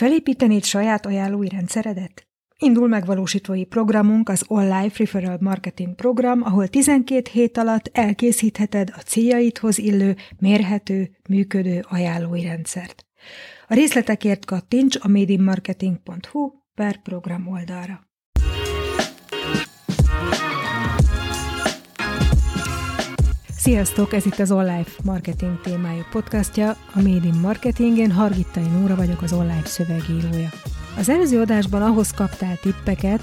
Felépítenéd saját ajánlói rendszeredet? Indul megvalósítói programunk az Life Referral Marketing program, ahol 12 hét alatt elkészítheted a céljaidhoz illő, mérhető, működő ajánlói rendszert. A részletekért kattints a madeinmarketing.hu per program oldalra. Sziasztok, ez itt az Online Marketing témájú podcastja, a Made in Marketing, én Hargittai Nóra vagyok, az online szövegírója. Az előző adásban ahhoz kaptál tippeket,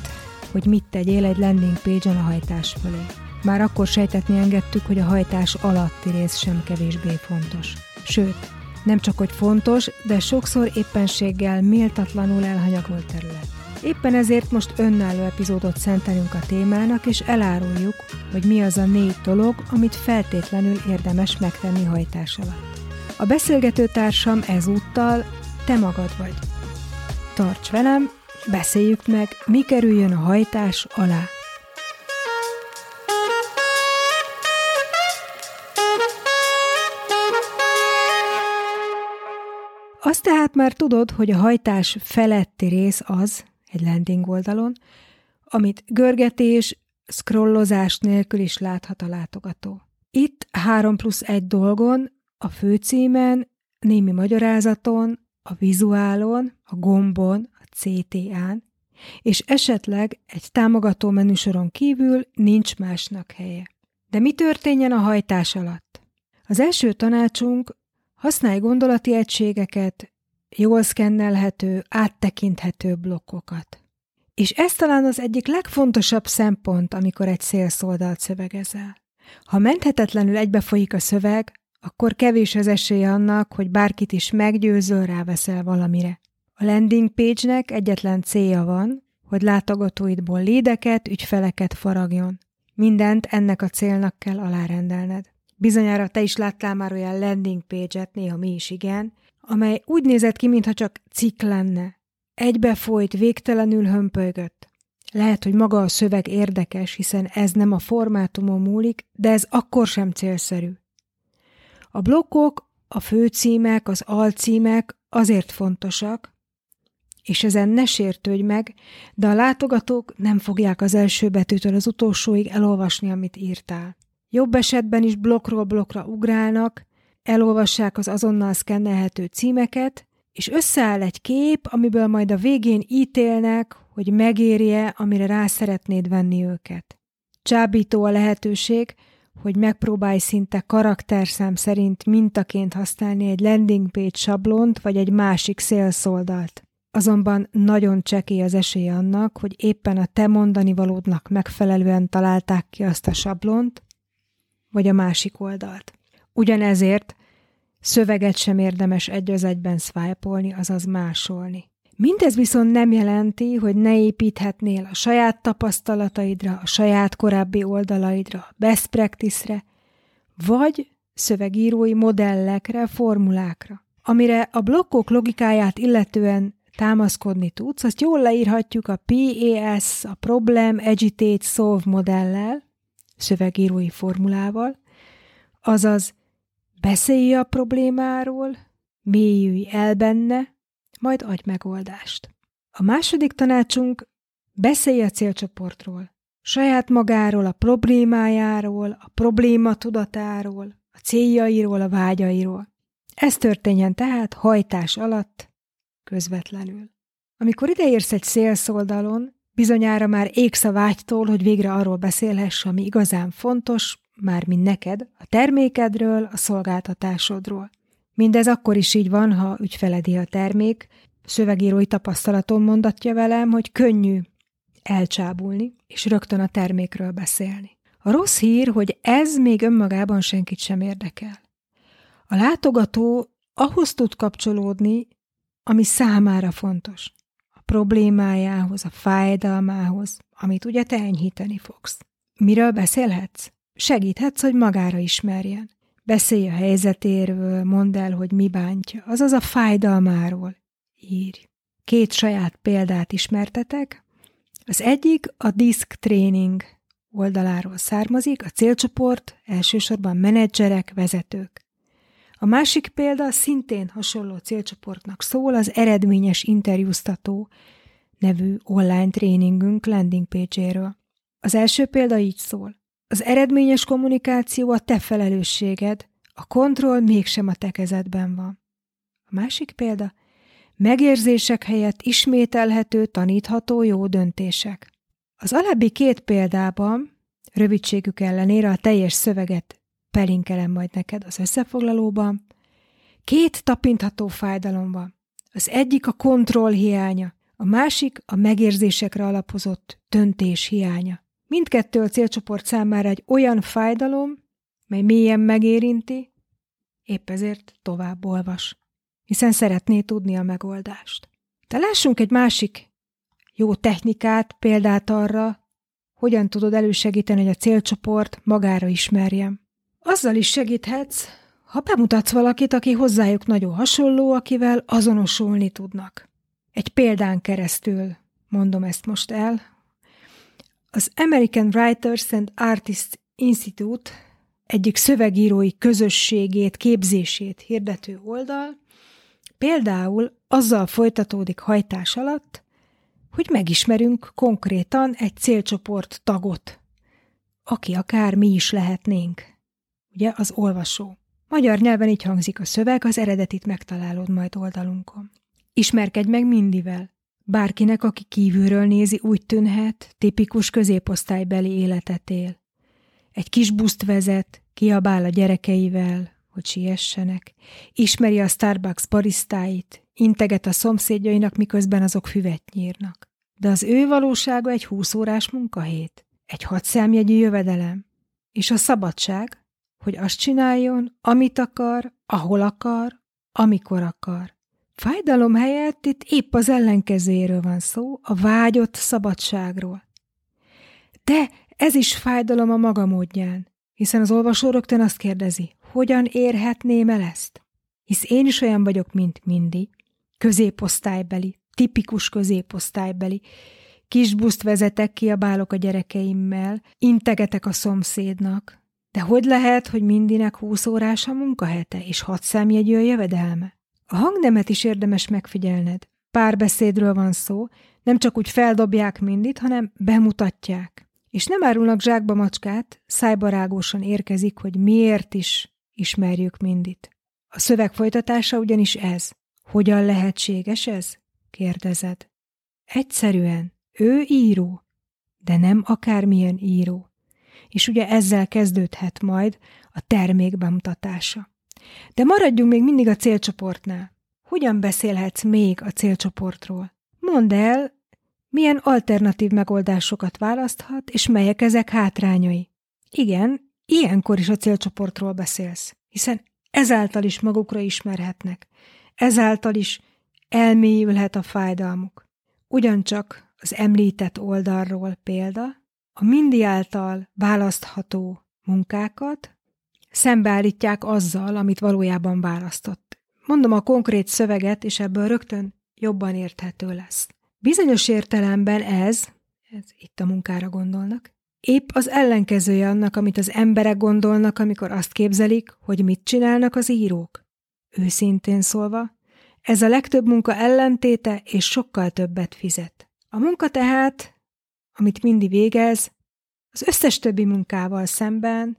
hogy mit tegyél egy landing page-on a hajtás fölé. Már akkor sejtetni engedtük, hogy a hajtás alatti rész sem kevésbé fontos. Sőt, nem csak hogy fontos, de sokszor éppenséggel méltatlanul elhanyagolt terület. Éppen ezért most önálló epizódot szentelünk a témának, és eláruljuk, hogy mi az a négy dolog, amit feltétlenül érdemes megtenni hajtás alatt. A beszélgető társam ezúttal te magad vagy. Tarts velem, beszéljük meg, mi kerüljön a hajtás alá. Azt tehát már tudod, hogy a hajtás feletti rész az, egy landing oldalon, amit görgetés, scrollozás nélkül is láthat a látogató. Itt 3 plusz 1 dolgon, a főcímen, némi magyarázaton, a vizuálon, a gombon, a CTA-n, és esetleg egy támogató menüsoron kívül nincs másnak helye. De mi történjen a hajtás alatt? Az első tanácsunk, használj gondolati egységeket, jól szkennelhető, áttekinthető blokkokat. És ez talán az egyik legfontosabb szempont, amikor egy szélszoldalt szövegezel. Ha menthetetlenül egybefolyik a szöveg, akkor kevés az esély annak, hogy bárkit is meggyőzöl, ráveszel valamire. A landing page-nek egyetlen célja van, hogy látogatóidból lédeket, ügyfeleket faragjon. Mindent ennek a célnak kell alárendelned. Bizonyára te is láttál már olyan landing page-et, néha mi is igen, amely úgy nézett ki, mintha csak cikk lenne. Egybefolyt, végtelenül hömpölygött. Lehet, hogy maga a szöveg érdekes, hiszen ez nem a formátumon múlik, de ez akkor sem célszerű. A blokkok, a főcímek, az alcímek azért fontosak, és ezen ne sértődj meg, de a látogatók nem fogják az első betűtől az utolsóig elolvasni, amit írtál. Jobb esetben is blokkról blokkra ugrálnak, elolvassák az azonnal szkennelhető címeket, és összeáll egy kép, amiből majd a végén ítélnek, hogy megérje, amire rá szeretnéd venni őket. Csábító a lehetőség, hogy megpróbálj szinte karakterszám szerint mintaként használni egy landing page sablont vagy egy másik szélszoldalt. Azonban nagyon csekély az esély annak, hogy éppen a te mondani valódnak megfelelően találták ki azt a sablont, vagy a másik oldalt. Ugyanezért szöveget sem érdemes egy az egyben swipe azaz másolni. Mindez viszont nem jelenti, hogy ne építhetnél a saját tapasztalataidra, a saját korábbi oldalaidra, a best practice-re, vagy szövegírói modellekre, formulákra. Amire a blokkok logikáját illetően támaszkodni tudsz, azt jól leírhatjuk a PAS, a Problem Agitate Solve modellel, szövegírói formulával, azaz Beszélj a problémáról, mélyülj el benne, majd adj megoldást. A második tanácsunk beszélj a célcsoportról, saját magáról, a problémájáról, a probléma tudatáról, a céljairól, a vágyairól. Ez történjen tehát hajtás alatt, közvetlenül. Amikor ideérsz egy szélszoldalon, bizonyára már égsz a vágytól, hogy végre arról beszélhess, ami igazán fontos, mármint neked, a termékedről, a szolgáltatásodról. Mindez akkor is így van, ha ügyfeledi a termék, szövegírói tapasztalatom mondatja velem, hogy könnyű elcsábulni, és rögtön a termékről beszélni. A rossz hír, hogy ez még önmagában senkit sem érdekel. A látogató ahhoz tud kapcsolódni, ami számára fontos. A problémájához, a fájdalmához, amit ugye te enyhíteni fogsz. Miről beszélhetsz? Segíthetsz, hogy magára ismerjen. Beszélj a helyzetéről, mondd el, hogy mi bántja, azaz a fájdalmáról. Írj. Két saját példát ismertetek. Az egyik a disk training oldaláról származik, a célcsoport elsősorban menedzserek, vezetők. A másik példa szintén hasonló célcsoportnak szól az eredményes interjúztató nevű online tréningünk landing page-éről. Az első példa így szól. Az eredményes kommunikáció a te felelősséged, a kontroll mégsem a te kezedben van. A másik példa, megérzések helyett ismételhető, tanítható jó döntések. Az alábbi két példában, rövidségük ellenére a teljes szöveget pelinkelem majd neked az összefoglalóban, két tapintható fájdalom van. Az egyik a kontroll hiánya, a másik a megérzésekre alapozott döntés hiánya. Mindkettő a célcsoport számára egy olyan fájdalom, mely mélyen megérinti, épp ezért tovább olvas, hiszen szeretné tudni a megoldást. De lássunk egy másik jó technikát, példát arra, hogyan tudod elősegíteni, hogy a célcsoport magára ismerjem. Azzal is segíthetsz, ha bemutatsz valakit, aki hozzájuk nagyon hasonló, akivel azonosulni tudnak. Egy példán keresztül mondom ezt most el. Az American Writers and Artists Institute egyik szövegírói közösségét, képzését hirdető oldal például azzal folytatódik hajtás alatt, hogy megismerünk konkrétan egy célcsoport tagot, aki akár mi is lehetnénk. Ugye az olvasó. Magyar nyelven így hangzik a szöveg, az eredetit megtalálod majd oldalunkon. Ismerkedj meg mindivel. Bárkinek, aki kívülről nézi, úgy tűnhet, tipikus középosztálybeli életet él. Egy kis buszt vezet, kiabál a gyerekeivel, hogy siessenek. Ismeri a Starbucks barisztáit, integet a szomszédjainak, miközben azok füvet nyírnak. De az ő valósága egy húszórás munkahét, egy hadszámjegyű jövedelem, és a szabadság, hogy azt csináljon, amit akar, ahol akar, amikor akar. Fájdalom helyett itt épp az ellenkezőjéről van szó, a vágyott szabadságról. De ez is fájdalom a maga módján, hiszen az olvasó rögtön azt kérdezi, hogyan érhetném el ezt? Hisz én is olyan vagyok, mint Mindi, középosztálybeli, tipikus középosztálybeli, kis buszt vezetek, kiabálok a gyerekeimmel, integetek a szomszédnak, de hogy lehet, hogy Mindinek húsz órás a munkahete, és hat számjegyű a jövedelme? A hangnemet is érdemes megfigyelned. Párbeszédről van szó, nem csak úgy feldobják mindit, hanem bemutatják. És nem árulnak zsákba macskát, szájbarágósan érkezik, hogy miért is ismerjük mindit. A szöveg folytatása ugyanis ez. Hogyan lehetséges ez? kérdezed. Egyszerűen, ő író, de nem akármilyen író. És ugye ezzel kezdődhet majd a termék bemutatása. De maradjunk még mindig a célcsoportnál. Hogyan beszélhetsz még a célcsoportról? Mondd el, milyen alternatív megoldásokat választhat, és melyek ezek hátrányai. Igen, ilyenkor is a célcsoportról beszélsz, hiszen ezáltal is magukra ismerhetnek, ezáltal is elmélyülhet a fájdalmuk. Ugyancsak az említett oldalról példa, a mindi által választható munkákat szembeállítják azzal, amit valójában választott. Mondom a konkrét szöveget, és ebből rögtön jobban érthető lesz. Bizonyos értelemben ez, ez itt a munkára gondolnak, épp az ellenkezője annak, amit az emberek gondolnak, amikor azt képzelik, hogy mit csinálnak az írók. Őszintén szólva, ez a legtöbb munka ellentéte, és sokkal többet fizet. A munka tehát, amit mindig végez, az összes többi munkával szemben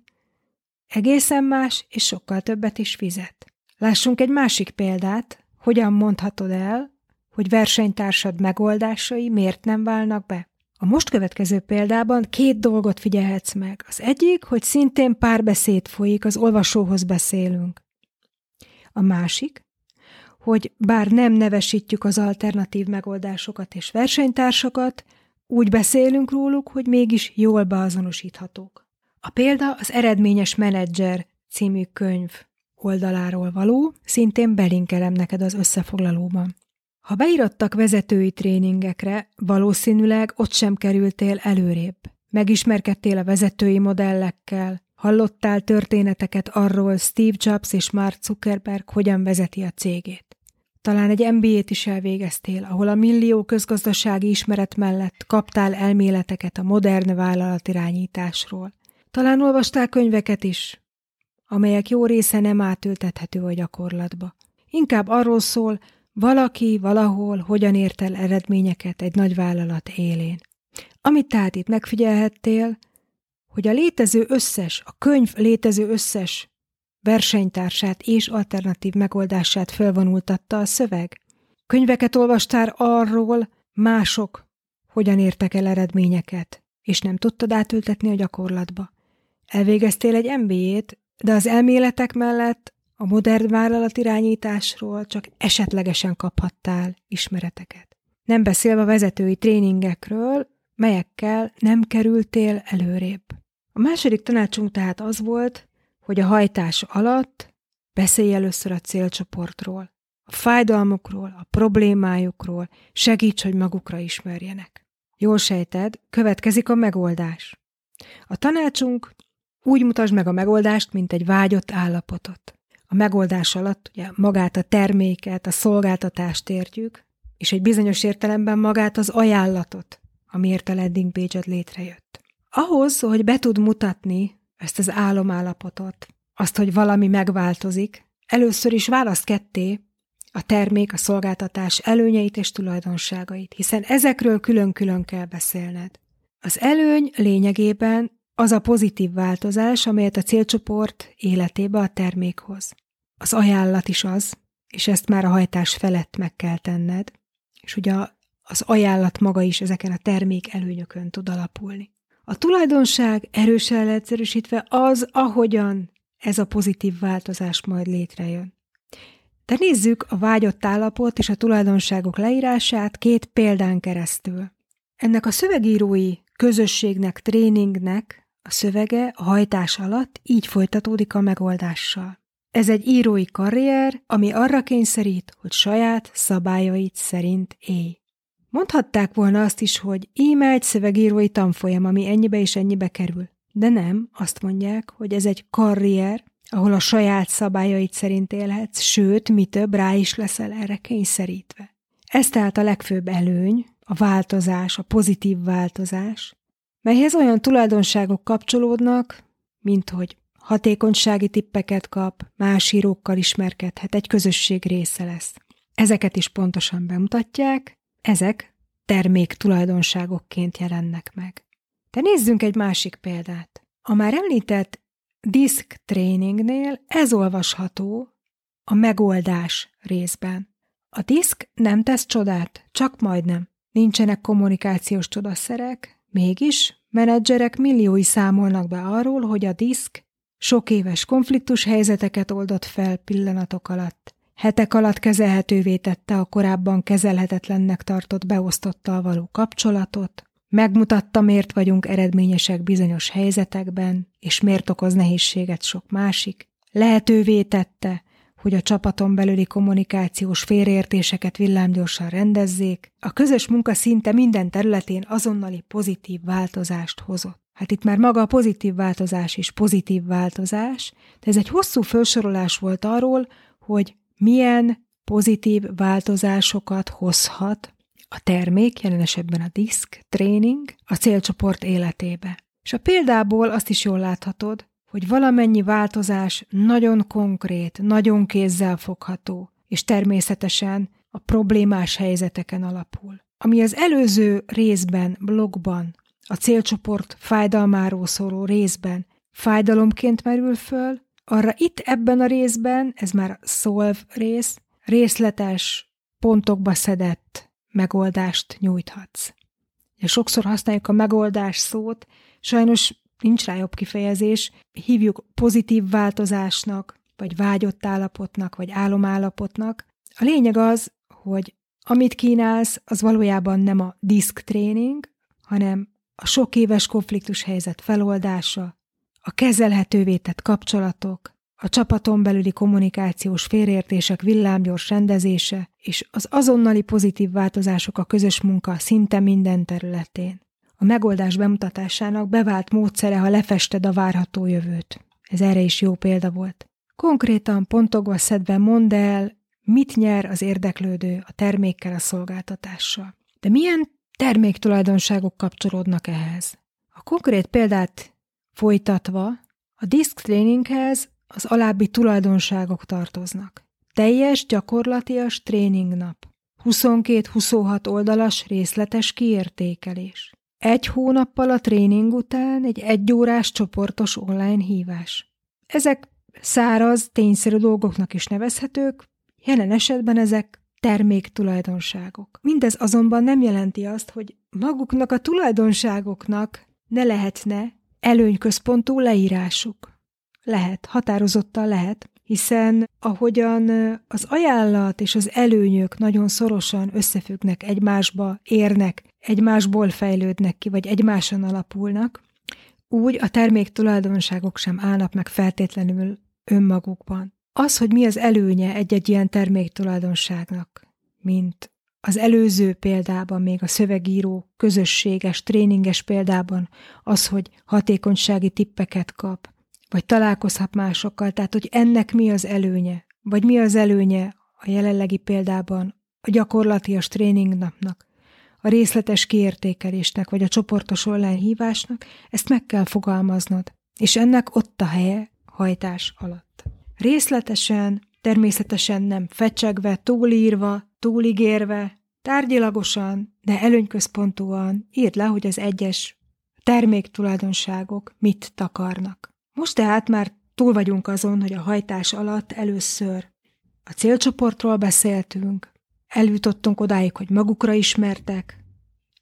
Egészen más és sokkal többet is fizet. Lássunk egy másik példát, hogyan mondhatod el, hogy versenytársad megoldásai miért nem válnak be. A most következő példában két dolgot figyelhetsz meg. Az egyik, hogy szintén párbeszéd folyik, az olvasóhoz beszélünk. A másik, hogy bár nem nevesítjük az alternatív megoldásokat és versenytársakat, úgy beszélünk róluk, hogy mégis jól beazonosíthatók. A példa az Eredményes Menedzser című könyv oldaláról való, szintén belinkelem neked az összefoglalóban. Ha beirattak vezetői tréningekre, valószínűleg ott sem kerültél előrébb. Megismerkedtél a vezetői modellekkel, hallottál történeteket arról Steve Jobs és Mark Zuckerberg hogyan vezeti a cégét. Talán egy MBA-t is elvégeztél, ahol a millió közgazdasági ismeret mellett kaptál elméleteket a modern vállalatirányításról. Talán olvastál könyveket is, amelyek jó része nem átültethető a gyakorlatba. Inkább arról szól, valaki valahol hogyan ért el eredményeket egy nagy vállalat élén. Amit tehát itt megfigyelhettél, hogy a létező összes, a könyv létező összes versenytársát és alternatív megoldását felvonultatta a szöveg. Könyveket olvastál arról, mások hogyan értek el eredményeket, és nem tudtad átültetni a gyakorlatba. Elvégeztél egy MBA-t, de az elméletek mellett a modern vállalatirányításról csak esetlegesen kaphattál ismereteket. Nem beszélve a vezetői tréningekről, melyekkel nem kerültél előrébb. A második tanácsunk tehát az volt, hogy a hajtás alatt beszélj először a célcsoportról, a fájdalmukról, a problémájukról, segíts, hogy magukra ismerjenek. Jól sejted, következik a megoldás. A tanácsunk úgy mutasd meg a megoldást, mint egy vágyott állapotot. A megoldás alatt ugye magát a terméket, a szolgáltatást értjük, és egy bizonyos értelemben magát az ajánlatot, amiért a landing page létrejött. Ahhoz, hogy be tud mutatni ezt az álomállapotot, azt, hogy valami megváltozik, először is választ ketté a termék, a szolgáltatás előnyeit és tulajdonságait, hiszen ezekről külön-külön kell beszélned. Az előny lényegében az a pozitív változás, amelyet a célcsoport életébe a termék hoz. Az ajánlat is az, és ezt már a hajtás felett meg kell tenned, és ugye az ajánlat maga is ezeken a termék előnyökön tud alapulni. A tulajdonság erősen leegyszerűsítve az, ahogyan ez a pozitív változás majd létrejön. De nézzük a vágyott állapot és a tulajdonságok leírását két példán keresztül. Ennek a szövegírói közösségnek, tréningnek a szövege a hajtás alatt így folytatódik a megoldással. Ez egy írói karrier, ami arra kényszerít, hogy saját szabályait szerint élj. Mondhatták volna azt is, hogy íme egy szövegírói tanfolyam, ami ennyibe és ennyibe kerül. De nem, azt mondják, hogy ez egy karrier, ahol a saját szabályait szerint élhetsz, sőt, mi több, rá is leszel erre kényszerítve. Ez tehát a legfőbb előny, a változás, a pozitív változás, melyhez olyan tulajdonságok kapcsolódnak, mint hogy hatékonysági tippeket kap, más írókkal ismerkedhet, egy közösség része lesz. Ezeket is pontosan bemutatják, ezek termék tulajdonságokként jelennek meg. De nézzünk egy másik példát. A már említett disk tréningnél ez olvasható a megoldás részben. A disk nem tesz csodát, csak majdnem. Nincsenek kommunikációs csodaszerek, mégis menedzserek milliói számolnak be arról, hogy a disk sok éves konfliktus helyzeteket oldott fel pillanatok alatt. Hetek alatt kezelhetővé tette a korábban kezelhetetlennek tartott beosztottal való kapcsolatot, megmutatta, miért vagyunk eredményesek bizonyos helyzetekben, és miért okoz nehézséget sok másik, lehetővé tette, hogy a csapaton belüli kommunikációs félreértéseket villámgyorsan rendezzék, a közös munka szinte minden területén azonnali pozitív változást hozott. Hát itt már maga a pozitív változás is pozitív változás, de ez egy hosszú felsorolás volt arról, hogy milyen pozitív változásokat hozhat a termék, jelen esetben a disk, tréning, a célcsoport életébe. És a példából azt is jól láthatod, hogy valamennyi változás nagyon konkrét, nagyon kézzelfogható, és természetesen a problémás helyzeteken alapul. Ami az előző részben, blogban, a célcsoport fájdalmáról szóló részben fájdalomként merül föl, arra itt ebben a részben, ez már szolv rész, részletes, pontokba szedett megoldást nyújthatsz. Ja, sokszor használjuk a megoldás szót, sajnos nincs rá jobb kifejezés, hívjuk pozitív változásnak, vagy vágyott állapotnak, vagy álomállapotnak. A lényeg az, hogy amit kínálsz, az valójában nem a disk tréning, hanem a sok éves konfliktus helyzet feloldása, a kezelhetővé tett kapcsolatok, a csapaton belüli kommunikációs félreértések villámgyors rendezése és az azonnali pozitív változások a közös munka szinte minden területén. A megoldás bemutatásának bevált módszere, ha lefested a várható jövőt. Ez erre is jó példa volt. Konkrétan pontokba szedve mondd el, mit nyer az érdeklődő a termékkel, a szolgáltatással. De milyen terméktulajdonságok kapcsolódnak ehhez? A konkrét példát folytatva, a disk traininghez az alábbi tulajdonságok tartoznak. Teljes gyakorlatias tréningnap. 22-26 oldalas részletes kiértékelés. Egy hónappal a tréning után egy egyórás csoportos online hívás. Ezek száraz, tényszerű dolgoknak is nevezhetők, jelen esetben ezek terméktulajdonságok. Mindez azonban nem jelenti azt, hogy maguknak a tulajdonságoknak ne lehetne előnyközpontú leírásuk. Lehet, határozottan lehet, hiszen ahogyan az ajánlat és az előnyök nagyon szorosan összefüggnek egymásba, érnek, egymásból fejlődnek ki, vagy egymáson alapulnak, úgy a termék tulajdonságok sem állnak meg feltétlenül önmagukban. Az, hogy mi az előnye egy-egy ilyen termék tulajdonságnak, mint az előző példában, még a szövegíró közösséges, tréninges példában az, hogy hatékonysági tippeket kap, vagy találkozhat másokkal, tehát hogy ennek mi az előnye, vagy mi az előnye a jelenlegi példában a gyakorlatias tréningnapnak, a részletes kiértékelésnek, vagy a csoportos online hívásnak, ezt meg kell fogalmaznod, és ennek ott a helye hajtás alatt. Részletesen, természetesen nem fecsegve, túlírva, túligérve, tárgyilagosan, de előnyközpontúan írd le, hogy az egyes terméktulajdonságok mit takarnak. Most tehát már túl vagyunk azon, hogy a hajtás alatt először a célcsoportról beszéltünk, eljutottunk odáig, hogy magukra ismertek,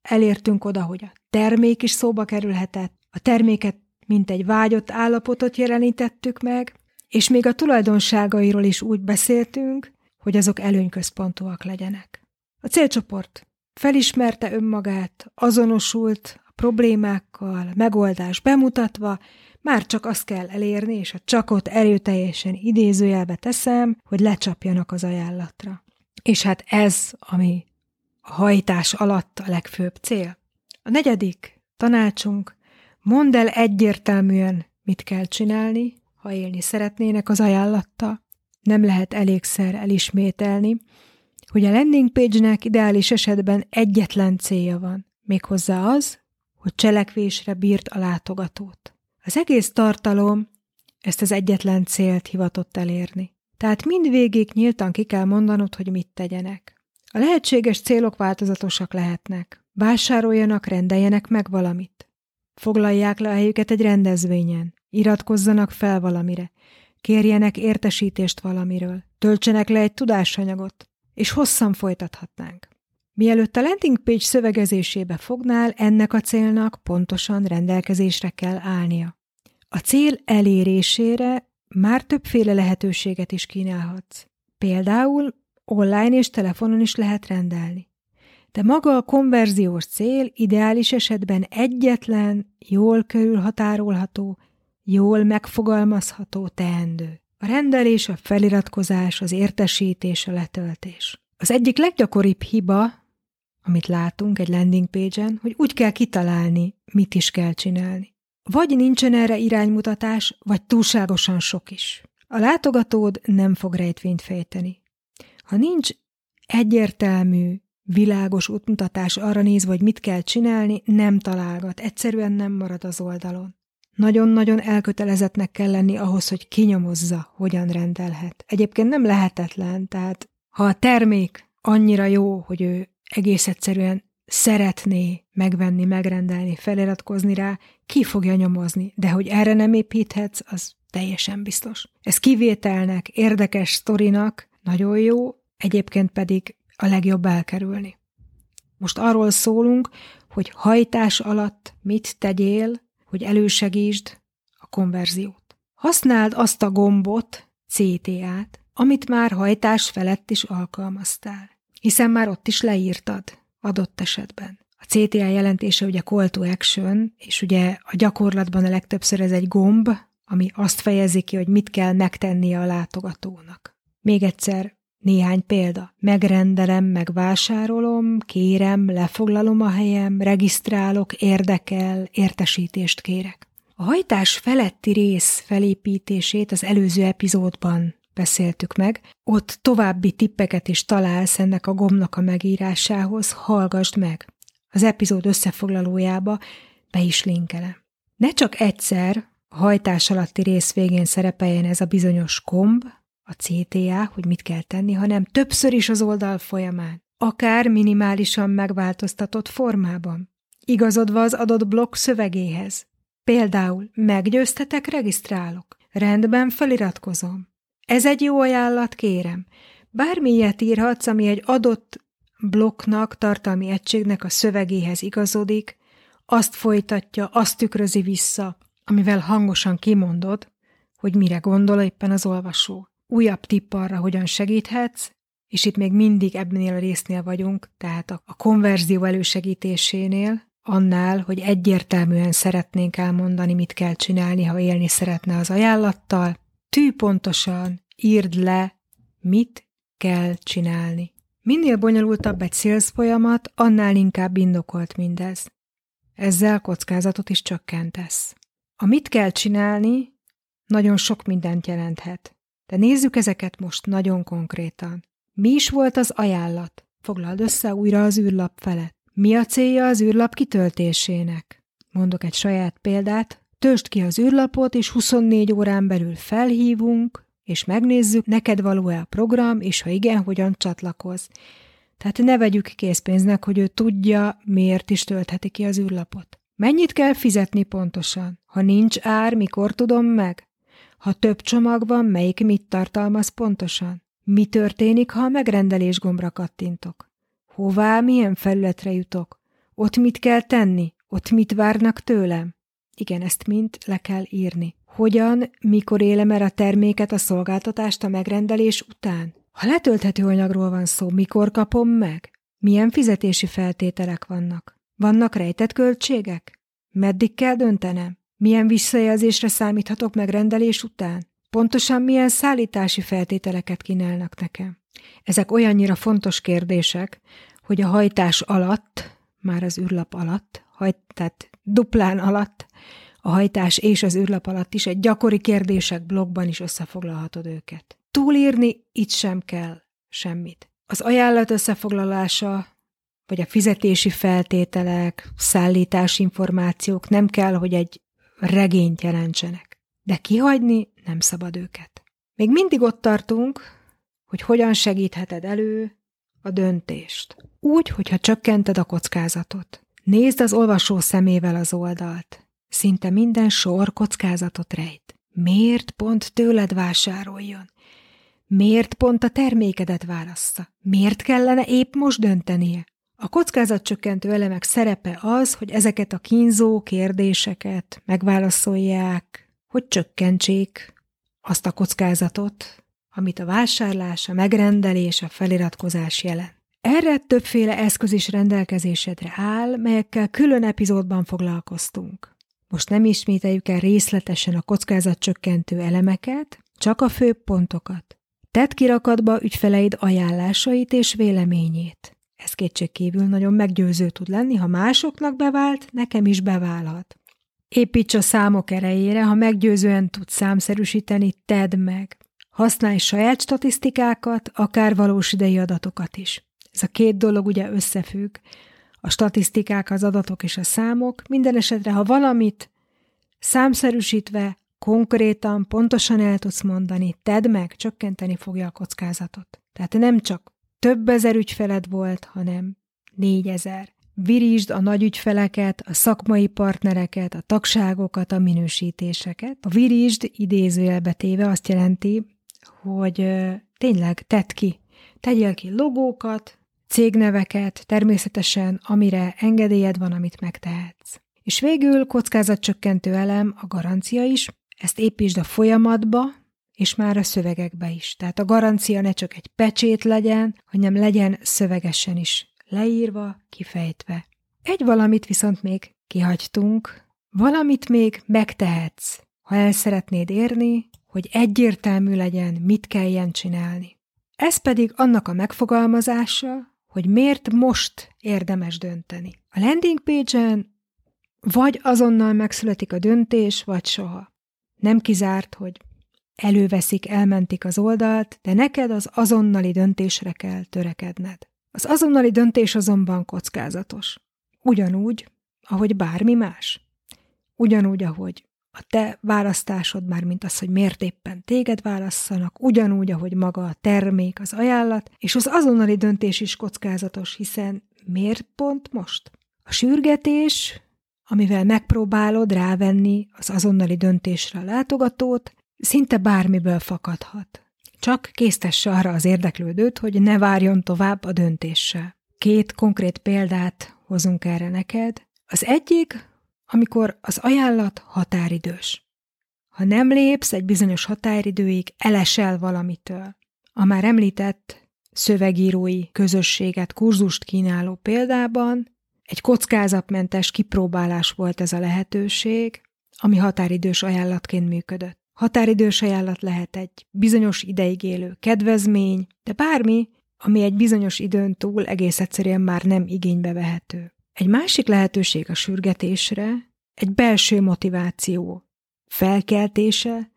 elértünk oda, hogy a termék is szóba kerülhetett, a terméket mint egy vágyott állapotot jelenítettük meg, és még a tulajdonságairól is úgy beszéltünk, hogy azok előnyközpontúak legyenek. A célcsoport felismerte önmagát, azonosult a problémákkal, megoldás bemutatva, már csak azt kell elérni, és a csakot erőteljesen idézőjelbe teszem, hogy lecsapjanak az ajánlatra. És hát ez, ami a hajtás alatt a legfőbb cél. A negyedik tanácsunk, mondd el egyértelműen, mit kell csinálni, ha élni szeretnének az ajánlatta. Nem lehet elégszer elismételni, hogy a landing page-nek ideális esetben egyetlen célja van, méghozzá az, hogy cselekvésre bírt a látogatót. Az egész tartalom ezt az egyetlen célt hivatott elérni. Tehát mindvégig nyíltan ki kell mondanod, hogy mit tegyenek. A lehetséges célok változatosak lehetnek. Vásároljanak, rendeljenek meg valamit. Foglalják le a helyüket egy rendezvényen. Iratkozzanak fel valamire. Kérjenek értesítést valamiről. Töltsenek le egy tudásanyagot. És hosszan folytathatnánk. Mielőtt a landing page szövegezésébe fognál, ennek a célnak pontosan rendelkezésre kell állnia. A cél elérésére már többféle lehetőséget is kínálhatsz. Például online és telefonon is lehet rendelni. De maga a konverziós cél ideális esetben egyetlen, jól körülhatárolható, jól megfogalmazható teendő. A rendelés, a feliratkozás, az értesítés, a letöltés. Az egyik leggyakoribb hiba, amit látunk egy landing page-en, hogy úgy kell kitalálni, mit is kell csinálni. Vagy nincsen erre iránymutatás, vagy túlságosan sok is. A látogatód nem fog rejtvényt fejteni. Ha nincs egyértelmű, világos útmutatás arra néz, hogy mit kell csinálni, nem találgat, egyszerűen nem marad az oldalon. Nagyon-nagyon elkötelezettnek kell lenni ahhoz, hogy kinyomozza, hogyan rendelhet. Egyébként nem lehetetlen, tehát ha a termék annyira jó, hogy ő egész egyszerűen szeretné megvenni, megrendelni, feliratkozni rá, ki fogja nyomozni, de hogy erre nem építhetsz, az teljesen biztos. Ez kivételnek, érdekes sztorinak nagyon jó, egyébként pedig a legjobb elkerülni. Most arról szólunk, hogy hajtás alatt mit tegyél, hogy elősegítsd a konverziót. Használd azt a gombot, CTA-t, amit már hajtás felett is alkalmaztál hiszen már ott is leírtad adott esetben. A CTA jelentése ugye call to action, és ugye a gyakorlatban a legtöbbször ez egy gomb, ami azt fejezi ki, hogy mit kell megtennie a látogatónak. Még egyszer néhány példa. Megrendelem, megvásárolom, kérem, lefoglalom a helyem, regisztrálok, érdekel, értesítést kérek. A hajtás feletti rész felépítését az előző epizódban beszéltük meg, ott további tippeket is találsz ennek a gomnak a megírásához, hallgassd meg. Az epizód összefoglalójába be is linkelem. Ne csak egyszer, a hajtás alatti rész végén szerepeljen ez a bizonyos komb, a CTA, hogy mit kell tenni, hanem többször is az oldal folyamán, akár minimálisan megváltoztatott formában, igazodva az adott blokk szövegéhez. Például meggyőztetek, regisztrálok. Rendben feliratkozom. Ez egy jó ajánlat, kérem. Bármi ilyet írhatsz, ami egy adott blokknak, tartalmi egységnek a szövegéhez igazodik, azt folytatja, azt tükrözi vissza, amivel hangosan kimondod, hogy mire gondol éppen az olvasó. Újabb tipp arra, hogyan segíthetsz, és itt még mindig ebben a résznél vagyunk, tehát a konverzió elősegítésénél, annál, hogy egyértelműen szeretnénk elmondani, mit kell csinálni, ha élni szeretne az ajánlattal, tű pontosan írd le, mit kell csinálni. Minél bonyolultabb egy sales folyamat, annál inkább indokolt mindez. Ezzel kockázatot is csökkentesz. A mit kell csinálni, nagyon sok mindent jelenthet. De nézzük ezeket most nagyon konkrétan. Mi is volt az ajánlat? Foglald össze újra az űrlap felett. Mi a célja az űrlap kitöltésének? Mondok egy saját példát. Töltsd ki az űrlapot, és 24 órán belül felhívunk, és megnézzük, neked való-e a program, és ha igen, hogyan csatlakoz. Tehát ne vegyük készpénznek, hogy ő tudja, miért is töltheti ki az űrlapot. Mennyit kell fizetni pontosan? Ha nincs ár, mikor tudom meg? Ha több csomag van, melyik mit tartalmaz pontosan? Mi történik, ha a megrendelés gombra kattintok? Hová, milyen felületre jutok? Ott mit kell tenni? Ott mit várnak tőlem? Igen, ezt mind le kell írni. Hogyan, mikor élem el a terméket, a szolgáltatást a megrendelés után? Ha letölthető anyagról van szó, mikor kapom meg? Milyen fizetési feltételek vannak? Vannak rejtett költségek? Meddig kell döntenem? Milyen visszajelzésre számíthatok megrendelés után? Pontosan milyen szállítási feltételeket kínálnak nekem? Ezek olyannyira fontos kérdések, hogy a hajtás alatt, már az űrlap alatt, hajt, tehát duplán alatt, a hajtás és az űrlap alatt is egy gyakori kérdések blogban is összefoglalhatod őket. Túlírni itt sem kell semmit. Az ajánlat összefoglalása, vagy a fizetési feltételek, szállítási információk nem kell, hogy egy regényt jelentsenek. De kihagyni nem szabad őket. Még mindig ott tartunk, hogy hogyan segítheted elő a döntést. Úgy, hogyha csökkented a kockázatot. Nézd az olvasó szemével az oldalt. Szinte minden sor kockázatot rejt. Miért pont tőled vásároljon? Miért pont a termékedet válassza? Miért kellene épp most döntenie? A kockázatcsökkentő elemek szerepe az, hogy ezeket a kínzó kérdéseket megválaszolják, hogy csökkentsék azt a kockázatot, amit a vásárlás, a megrendelés, a feliratkozás jelent. Erre többféle eszköz is rendelkezésedre áll, melyekkel külön epizódban foglalkoztunk. Most nem ismételjük el részletesen a kockázatcsökkentő elemeket, csak a főbb pontokat. Tedd kirakatba ügyfeleid ajánlásait és véleményét. Ez kétségkívül nagyon meggyőző tud lenni, ha másoknak bevált, nekem is beválhat. Építs a számok erejére, ha meggyőzően tudsz számszerűsíteni, tedd meg. Használj saját statisztikákat, akár valós idei adatokat is. Ez a két dolog ugye összefügg. A statisztikák, az adatok és a számok. Minden esetre, ha valamit számszerűsítve, konkrétan, pontosan el tudsz mondani, tedd meg, csökkenteni fogja a kockázatot. Tehát nem csak több ezer ügyfeled volt, hanem négyezer. Virítsd a nagy ügyfeleket, a szakmai partnereket, a tagságokat, a minősítéseket. A virítsd idézőjelbe téve azt jelenti, hogy tényleg tedd ki. Tegyél ki logókat, cégneveket, természetesen amire engedélyed van, amit megtehetsz. És végül kockázatcsökkentő elem a garancia is, ezt építsd a folyamatba, és már a szövegekbe is. Tehát a garancia ne csak egy pecsét legyen, hanem legyen szövegesen is leírva, kifejtve. Egy valamit viszont még kihagytunk, valamit még megtehetsz, ha el szeretnéd érni, hogy egyértelmű legyen, mit kelljen csinálni. Ez pedig annak a megfogalmazása, hogy miért most érdemes dönteni. A landing page-en vagy azonnal megszületik a döntés, vagy soha. Nem kizárt, hogy előveszik, elmentik az oldalt, de neked az azonnali döntésre kell törekedned. Az azonnali döntés azonban kockázatos. Ugyanúgy, ahogy bármi más. Ugyanúgy, ahogy a te választásod, már mint az, hogy miért éppen téged válasszanak, ugyanúgy, ahogy maga a termék, az ajánlat, és az azonnali döntés is kockázatos, hiszen miért pont most? A sürgetés, amivel megpróbálod rávenni az azonnali döntésre a látogatót, szinte bármiből fakadhat. Csak késztesse arra az érdeklődőt, hogy ne várjon tovább a döntéssel. Két konkrét példát hozunk erre neked. Az egyik, amikor az ajánlat határidős. Ha nem lépsz egy bizonyos határidőig, elesel valamitől. A már említett szövegírói közösséget, kurzust kínáló példában egy kockázatmentes kipróbálás volt ez a lehetőség, ami határidős ajánlatként működött. Határidős ajánlat lehet egy bizonyos ideig élő kedvezmény, de bármi, ami egy bizonyos időn túl egész egyszerűen már nem igénybe vehető. Egy másik lehetőség a sürgetésre egy belső motiváció felkeltése,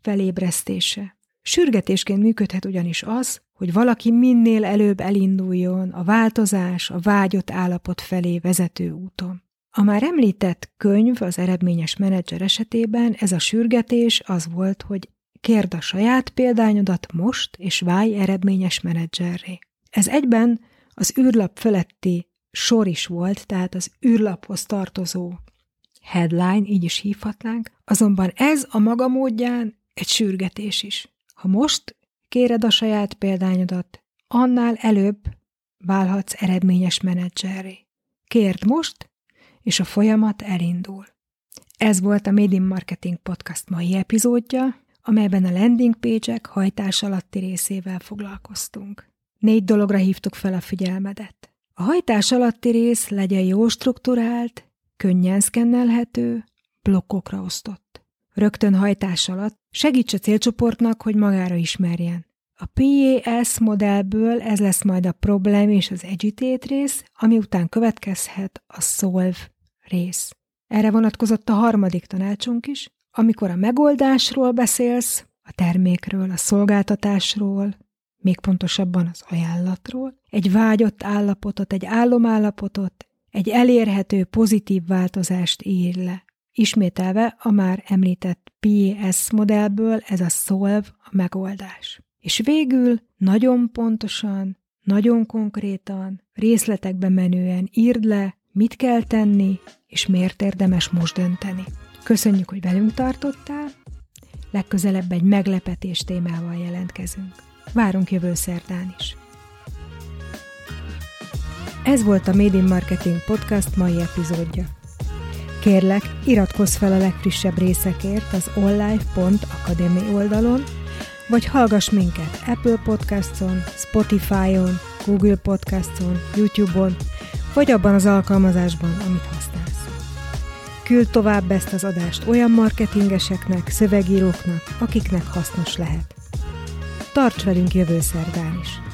felébresztése. Sürgetésként működhet ugyanis az, hogy valaki minél előbb elinduljon a változás, a vágyott állapot felé vezető úton. A már említett könyv az eredményes menedzser esetében ez a sürgetés az volt, hogy kérd a saját példányodat most, és válj eredményes menedzserré. Ez egyben az űrlap feletti sor is volt, tehát az űrlaphoz tartozó headline, így is hívhatnánk, azonban ez a maga módján egy sürgetés is. Ha most kéred a saját példányodat, annál előbb válhatsz eredményes menedzserré. Kérd most, és a folyamat elindul. Ez volt a Made in Marketing Podcast mai epizódja, amelyben a landing page-ek hajtás alatti részével foglalkoztunk. Négy dologra hívtuk fel a figyelmedet. A hajtás alatti rész legyen jó strukturált, könnyen szkennelhető, blokkokra osztott. Rögtön hajtás alatt segíts a célcsoportnak, hogy magára ismerjen. A PAS modellből ez lesz majd a problem és az agitate rész, ami után következhet a solve rész. Erre vonatkozott a harmadik tanácsunk is, amikor a megoldásról beszélsz, a termékről, a szolgáltatásról, még pontosabban az ajánlatról, egy vágyott állapotot, egy álomállapotot, egy elérhető pozitív változást ír le. Ismételve a már említett PES modellből ez a solve a megoldás. És végül nagyon pontosan, nagyon konkrétan, részletekbe menően írd le, mit kell tenni, és miért érdemes most dönteni. Köszönjük, hogy velünk tartottál, legközelebb egy meglepetés témával jelentkezünk. Várunk jövő szerdán is. Ez volt a Made in Marketing Podcast mai epizódja. Kérlek, iratkozz fel a legfrissebb részekért az onlife.academy oldalon, vagy hallgass minket Apple Podcaston, Spotify-on, Google Podcaston, YouTube-on, vagy abban az alkalmazásban, amit használsz. Küld tovább ezt az adást olyan marketingeseknek, szövegíróknak, akiknek hasznos lehet. Tarts velünk jövő szerdán is!